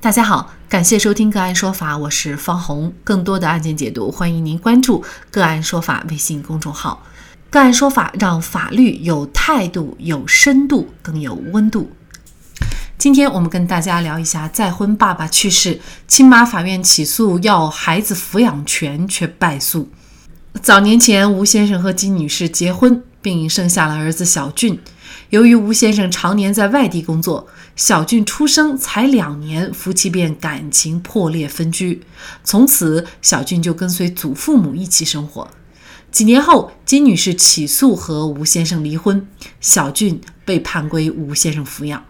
大家好，感谢收听个案说法，我是方红。更多的案件解读，欢迎您关注个案说法微信公众号。个案说法让法律有态度、有深度、更有温度。今天我们跟大家聊一下，再婚爸爸去世，亲妈法院起诉要孩子抚养权却败诉。早年前，吴先生和金女士结婚，并生下了儿子小俊。由于吴先生常年在外地工作，小俊出生才两年，夫妻便感情破裂分居。从此，小俊就跟随祖父母一起生活。几年后，金女士起诉和吴先生离婚，小俊被判归吴先生抚养。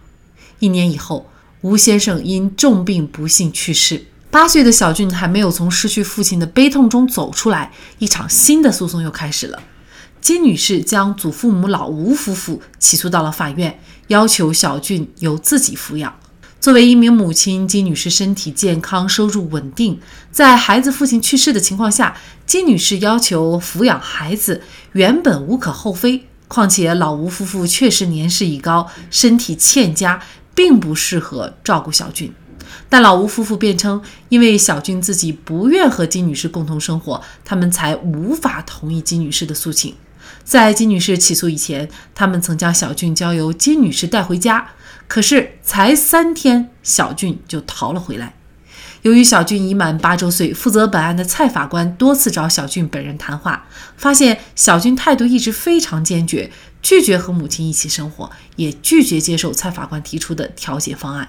一年以后，吴先生因重病不幸去世。八岁的小俊还没有从失去父亲的悲痛中走出来，一场新的诉讼又开始了。金女士将祖父母老吴夫妇起诉到了法院，要求小俊由自己抚养。作为一名母亲，金女士身体健康，收入稳定，在孩子父亲去世的情况下，金女士要求抚养孩子，原本无可厚非。况且老吴夫妇确实年事已高，身体欠佳，并不适合照顾小俊。但老吴夫妇辩称，因为小俊自己不愿和金女士共同生活，他们才无法同意金女士的诉请。在金女士起诉以前，他们曾将小俊交由金女士带回家，可是才三天，小俊就逃了回来。由于小俊已满八周岁，负责本案的蔡法官多次找小俊本人谈话，发现小俊态度一直非常坚决，拒绝和母亲一起生活，也拒绝接受蔡法官提出的调解方案。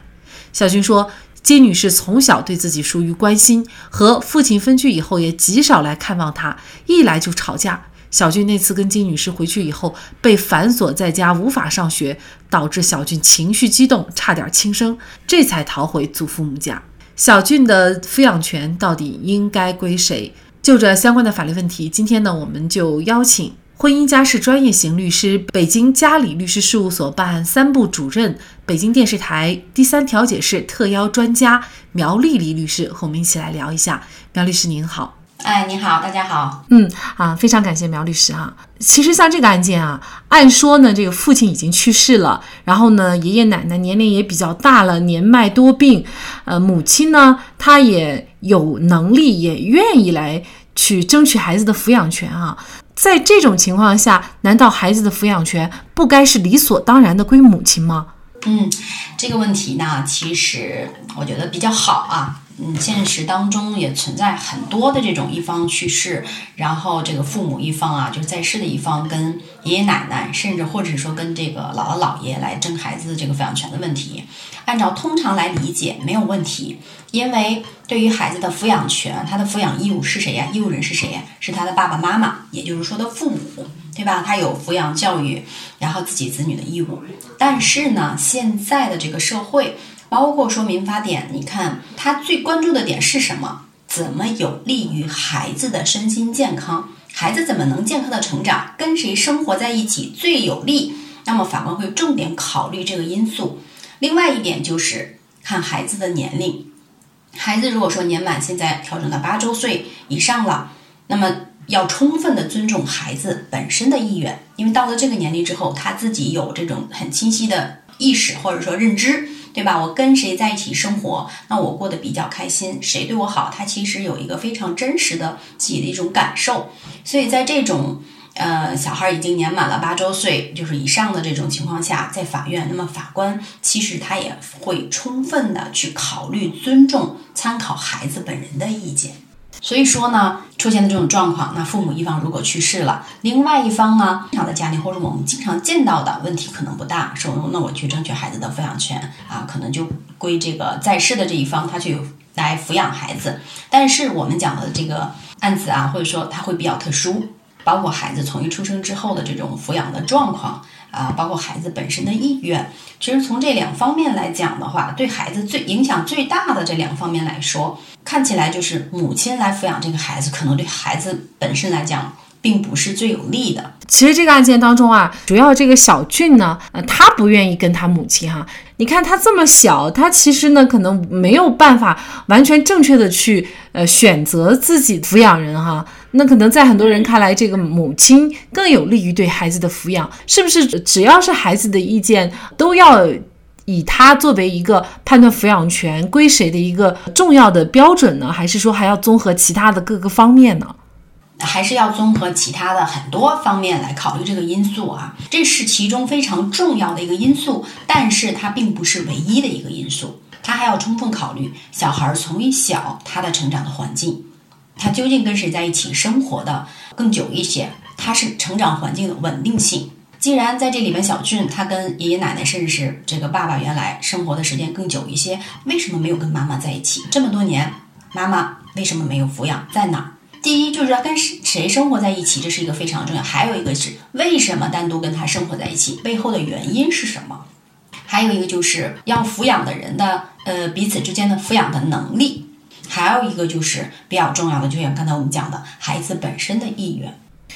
小俊说。金女士从小对自己疏于关心，和父亲分居以后也极少来看望他，一来就吵架。小俊那次跟金女士回去以后，被反锁在家，无法上学，导致小俊情绪激动，差点轻生，这才逃回祖父母家。小俊的抚养权到底应该归谁？就这相关的法律问题，今天呢，我们就邀请。婚姻家事专业型律师，北京嘉里律师事务所办案三部主任，北京电视台第三调解室特邀专家苗丽丽律师和我们一起来聊一下。苗律师您好，哎，你好，大家好。嗯啊，非常感谢苗律师啊。其实像这个案件啊，按说呢，这个父亲已经去世了，然后呢，爷爷奶奶年龄也比较大了，年迈多病，呃，母亲呢，她也有能力，也愿意来去争取孩子的抚养权啊。在这种情况下，难道孩子的抚养权不该是理所当然的归母亲吗？嗯，这个问题呢，其实我觉得比较好啊。嗯，现实当中也存在很多的这种一方去世，然后这个父母一方啊，就是在世的一方跟爷爷奶奶，甚至或者说跟这个姥姥姥爷来争孩子的这个抚养权的问题。按照通常来理解没有问题，因为对于孩子的抚养权，他的抚养义务是谁呀？义务人是谁呀？是他的爸爸妈妈，也就是说的父母，对吧？他有抚养教育，然后自己子女的义务。但是呢，现在的这个社会。包括说民法典，你看他最关注的点是什么？怎么有利于孩子的身心健康？孩子怎么能健康的成长？跟谁生活在一起最有利？那么法官会重点考虑这个因素。另外一点就是看孩子的年龄。孩子如果说年满现在调整到八周岁以上了，那么要充分的尊重孩子本身的意愿，因为到了这个年龄之后，他自己有这种很清晰的意识或者说认知。对吧？我跟谁在一起生活，那我过得比较开心，谁对我好，他其实有一个非常真实的自己的一种感受。所以在这种呃小孩已经年满了八周岁就是以上的这种情况下，在法院，那么法官其实他也会充分的去考虑、尊重、参考孩子本人的意见。所以说呢，出现的这种状况，那父母一方如果去世了，另外一方呢，正常的家庭或者我们经常见到的问题可能不大，说那我去争取孩子的抚养权啊，可能就归这个在世的这一方他去来抚养孩子。但是我们讲的这个案子啊，或者说它会比较特殊，包括孩子从一出生之后的这种抚养的状况啊，包括孩子本身的意愿。其实从这两方面来讲的话，对孩子最影响最大的这两方面来说。看起来就是母亲来抚养这个孩子，可能对孩子本身来讲，并不是最有利的。其实这个案件当中啊，主要这个小俊呢，呃，他不愿意跟他母亲哈。你看他这么小，他其实呢，可能没有办法完全正确的去呃选择自己抚养人哈。那可能在很多人看来，这个母亲更有利于对孩子的抚养，是不是？只要是孩子的意见，都要。以他作为一个判断抚养权归谁的一个重要的标准呢？还是说还要综合其他的各个方面呢？还是要综合其他的很多方面来考虑这个因素啊，这是其中非常重要的一个因素，但是它并不是唯一的一个因素，它还要充分考虑小孩从小他的成长的环境，他究竟跟谁在一起生活的更久一些，他是成长环境的稳定性。既然在这里面，小俊他跟爷爷奶奶甚至是这个爸爸原来生活的时间更久一些，为什么没有跟妈妈在一起这么多年？妈妈为什么没有抚养？在哪儿？第一就是要跟谁生活在一起，这是一个非常重要。还有一个是为什么单独跟他生活在一起，背后的原因是什么？还有一个就是要抚养的人的呃彼此之间的抚养的能力。还有一个就是比较重要的，就像刚才我们讲的，孩子本身的意愿。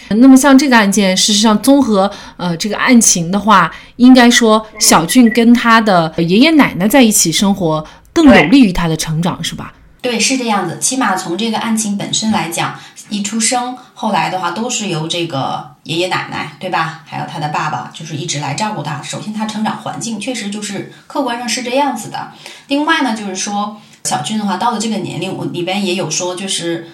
那么像这个案件，事实上综合呃这个案情的话，应该说小俊跟他的爷爷奶奶在一起生活更有利于他的成长，是吧？对，是这样子。起码从这个案情本身来讲，一出生，后来的话都是由这个爷爷奶奶，对吧？还有他的爸爸，就是一直来照顾他。首先，他成长环境确实就是客观上是这样子的。另外呢，就是说小俊的话，到了这个年龄，我里边也有说，就是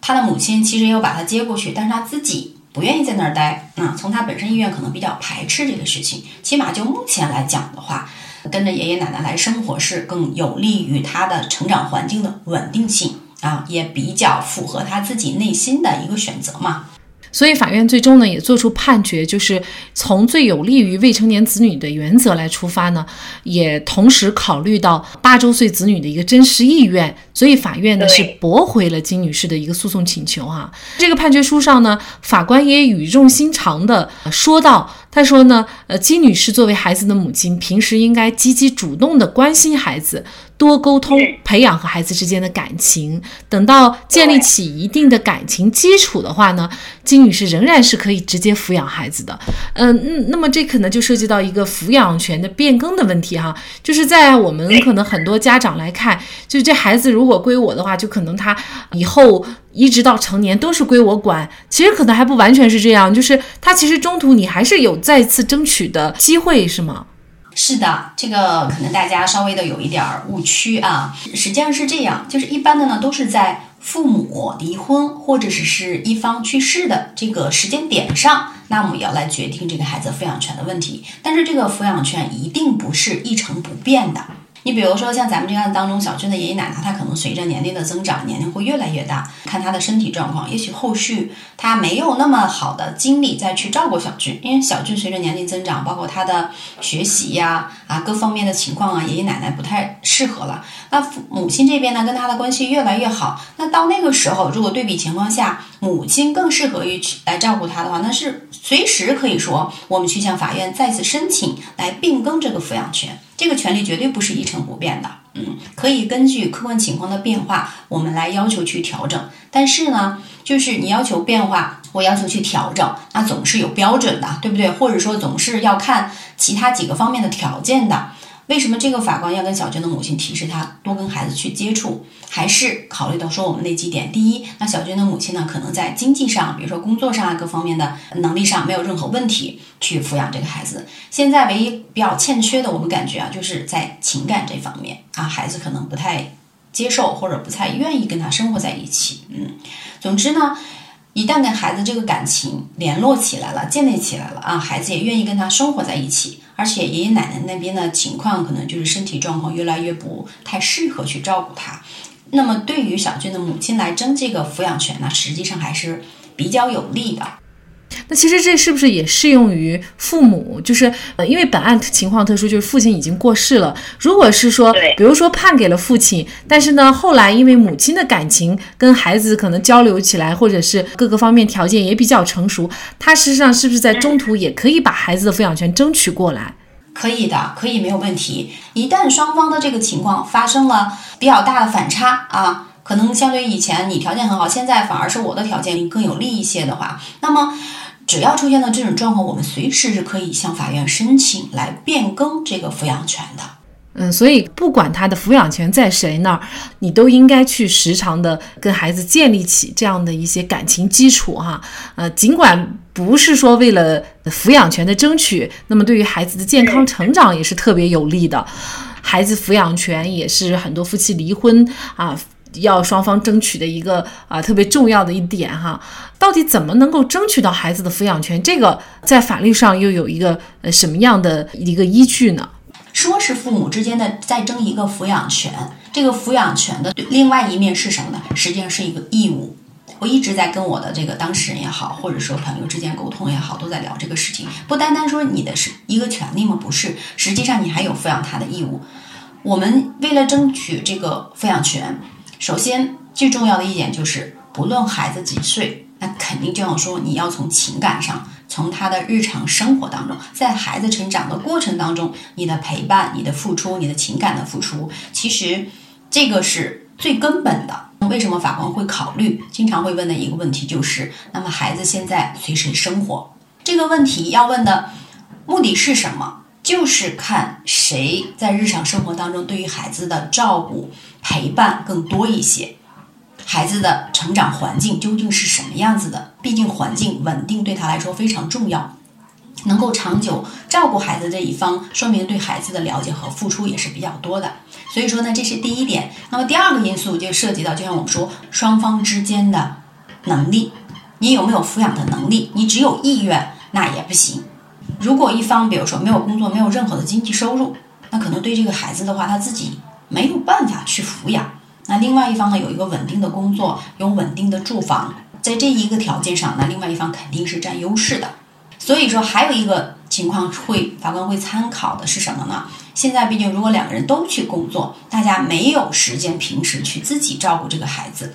他的母亲其实也有把他接过去，但是他自己不愿意在那儿待。啊，从他本身意愿可能比较排斥这个事情。起码就目前来讲的话。跟着爷爷奶奶来生活是更有利于他的成长环境的稳定性啊，也比较符合他自己内心的一个选择嘛。所以法院最终呢也做出判决，就是从最有利于未成年子女的原则来出发呢，也同时考虑到八周岁子女的一个真实意愿，所以法院呢是驳回了金女士的一个诉讼请求哈。这个判决书上呢，法官也语重心长的说到。他说呢，呃，金女士作为孩子的母亲，平时应该积极主动的关心孩子，多沟通，培养和孩子之间的感情。等到建立起一定的感情基础的话呢，金女士仍然是可以直接抚养孩子的。嗯嗯，那么这可能就涉及到一个抚养权的变更的问题哈，就是在我们可能很多家长来看，就这孩子如果归我的话，就可能他以后。一直到成年都是归我管，其实可能还不完全是这样，就是他其实中途你还是有再次争取的机会，是吗？是的，这个可能大家稍微的有一点误区啊。实际上是这样，就是一般的呢都是在父母离婚或者是是一方去世的这个时间点上，那我们要来决定这个孩子抚养权的问题。但是这个抚养权一定不是一成不变的。你比如说，像咱们这个案当中，小俊的爷爷奶奶，他可能随着年龄的增长，年龄会越来越大，看他的身体状况，也许后续他没有那么好的精力再去照顾小俊，因为小俊随着年龄增长，包括他的学习呀啊各方面的情况啊，爷爷奶奶不太适合了。那父母亲这边呢，跟他的关系越来越好，那到那个时候，如果对比情况下，母亲更适合于去来照顾他的话，那是随时可以说，我们去向法院再次申请来变更这个抚养权。这个权利绝对不是一成不变的，嗯，可以根据客观情况的变化，我们来要求去调整。但是呢，就是你要求变化，我要求去调整，那总是有标准的，对不对？或者说总是要看其他几个方面的条件的。为什么这个法官要跟小娟的母亲提示他多跟孩子去接触？还是考虑到说我们那几点：第一，那小娟的母亲呢，可能在经济上，比如说工作上啊各方面的能力上没有任何问题，去抚养这个孩子。现在唯一比较欠缺的，我们感觉啊，就是在情感这方面啊，孩子可能不太接受或者不太愿意跟他生活在一起。嗯，总之呢。一旦跟孩子这个感情联络起来了，建立起来了啊，孩子也愿意跟他生活在一起，而且爷爷奶奶那边的情况可能就是身体状况越来越不太适合去照顾他，那么对于小俊的母亲来争这个抚养权呢，实际上还是比较有利的。那其实这是不是也适用于父母？就是呃，因为本案情况特殊，就是父亲已经过世了。如果是说，比如说判给了父亲，但是呢，后来因为母亲的感情跟孩子可能交流起来，或者是各个方面条件也比较成熟，他事实上是不是在中途也可以把孩子的抚养权争取过来？可以的，可以没有问题。一旦双方的这个情况发生了比较大的反差啊，可能相对于以前你条件很好，现在反而是我的条件更有利一些的话，那么。只要出现了这种状况，我们随时是可以向法院申请来变更这个抚养权的。嗯，所以不管他的抚养权在谁那儿，你都应该去时常的跟孩子建立起这样的一些感情基础哈。呃，尽管。不是说为了抚养权的争取，那么对于孩子的健康成长也是特别有利的。孩子抚养权也是很多夫妻离婚啊。要双方争取的一个啊特别重要的一点哈，到底怎么能够争取到孩子的抚养权？这个在法律上又有一个呃什么样的一个依据呢？说是父母之间的在争一个抚养权，这个抚养权的另外一面是什么呢？实际上是一个义务。我一直在跟我的这个当事人也好，或者说朋友之间沟通也好，都在聊这个事情。不单单说你的是一个权利吗？不是，实际上你还有抚养他的义务。我们为了争取这个抚养权。首先，最重要的一点就是，不论孩子几岁，那肯定就要说你要从情感上，从他的日常生活当中，在孩子成长的过程当中，你的陪伴、你的付出、你的情感的付出，其实这个是最根本的。为什么法官会考虑？经常会问的一个问题就是，那么孩子现在随谁生活？这个问题要问的目的是什么？就是看谁在日常生活当中对于孩子的照顾。陪伴更多一些，孩子的成长环境究竟是什么样子的？毕竟环境稳定对他来说非常重要，能够长久照顾孩子这一方，说明对孩子的了解和付出也是比较多的。所以说呢，这是第一点。那么第二个因素就涉及到，就像我们说双方之间的能力，你有没有抚养的能力？你只有意愿那也不行。如果一方比如说没有工作，没有任何的经济收入，那可能对这个孩子的话，他自己。没有办法去抚养，那另外一方呢有一个稳定的工作，有稳定的住房，在这一个条件上，那另外一方肯定是占优势的。所以说，还有一个情况会法官会参考的是什么呢？现在毕竟如果两个人都去工作，大家没有时间平时去自己照顾这个孩子，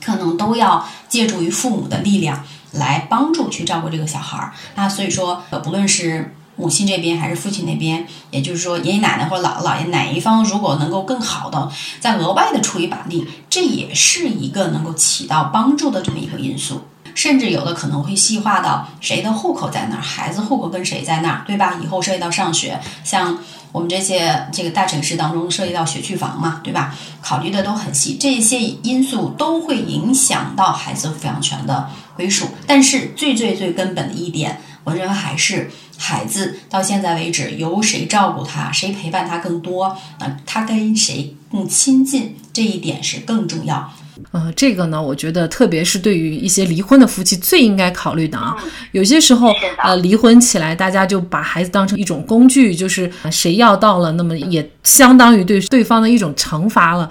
可能都要借助于父母的力量来帮助去照顾这个小孩儿。那所以说，呃，不论是。母亲这边还是父亲那边，也就是说爷爷奶奶或者姥姥姥爷哪一方如果能够更好的再额外的出一把力，这也是一个能够起到帮助的这么一个因素。甚至有的可能会细化到谁的户口在那儿，孩子户口跟谁在那儿，对吧？以后涉及到上学，像我们这些这个大城市当中涉及到学区房嘛，对吧？考虑的都很细，这些因素都会影响到孩子抚养权的归属。但是最最最根本的一点，我认为还是。孩子到现在为止，由谁照顾他，谁陪伴他更多，那他跟谁更亲近，这一点是更重要。呃，这个呢，我觉得特别是对于一些离婚的夫妻最应该考虑的啊。有些时候，呃，离婚起来，大家就把孩子当成一种工具，就是谁要到了，那么也相当于对对方的一种惩罚了。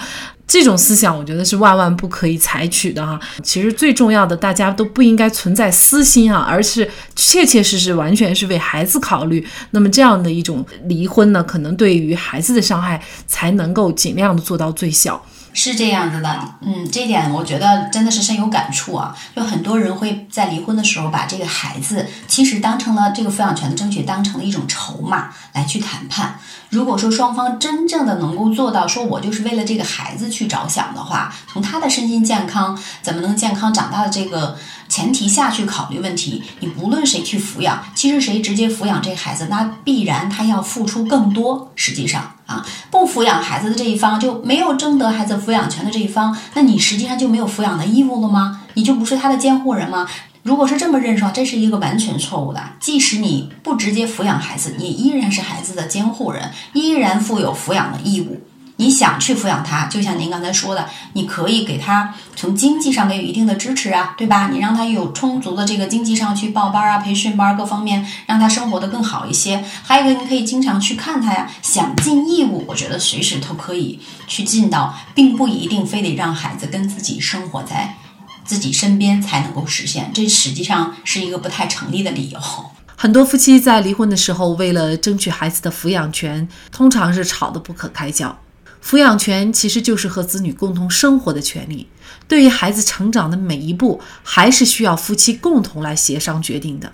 这种思想，我觉得是万万不可以采取的哈。其实最重要的，大家都不应该存在私心啊，而是切切实实，完全是为孩子考虑。那么这样的一种离婚呢，可能对于孩子的伤害才能够尽量的做到最小。是这样子的，嗯，这点我觉得真的是深有感触啊。就很多人会在离婚的时候，把这个孩子其实当成了这个抚养权的争取，当成了一种筹码来去谈判。如果说双方真正的能够做到，说我就是为了这个孩子去着想的话，从他的身心健康怎么能健康长大的这个前提下去考虑问题，你不论谁去抚养，其实谁直接抚养这孩子，那必然他要付出更多。实际上啊，不抚养孩子的这一方就没有征得孩子抚养权的这一方，那你实际上就没有抚养的义务了吗？你就不是他的监护人吗？如果是这么认识的话，这是一个完全错误的。即使你不直接抚养孩子，你依然是孩子的监护人，依然负有抚养的义务。你想去抚养他，就像您刚才说的，你可以给他从经济上给予一定的支持啊，对吧？你让他有充足的这个经济上去报班啊、培训班各方面，让他生活的更好一些。还有一个，你可以经常去看他呀。想尽义务，我觉得随时都可以去尽到，并不一定非得让孩子跟自己生活在。自己身边才能够实现，这实际上是一个不太成立的理由。很多夫妻在离婚的时候，为了争取孩子的抚养权，通常是吵得不可开交。抚养权其实就是和子女共同生活的权利，对于孩子成长的每一步，还是需要夫妻共同来协商决定的。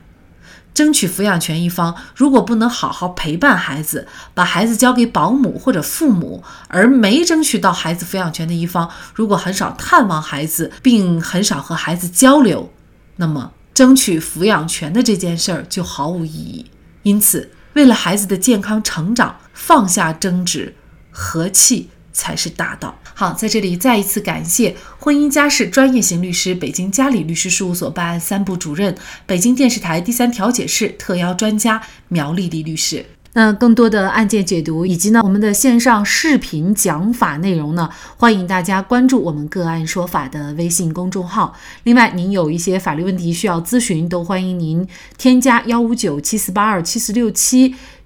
争取抚养权一方如果不能好好陪伴孩子，把孩子交给保姆或者父母，而没争取到孩子抚养权的一方如果很少探望孩子，并很少和孩子交流，那么争取抚养权的这件事儿就毫无意义。因此，为了孩子的健康成长，放下争执，和气才是大道。好，在这里再一次感谢婚姻家事专业型律师、北京嘉里律师事务所办案三部主任、北京电视台第三调解室特邀专家苗丽丽律师。那更多的案件解读以及呢我们的线上视频讲法内容呢，欢迎大家关注我们个案说法的微信公众号。另外，您有一些法律问题需要咨询，都欢迎您添加幺五九七四八二七四六七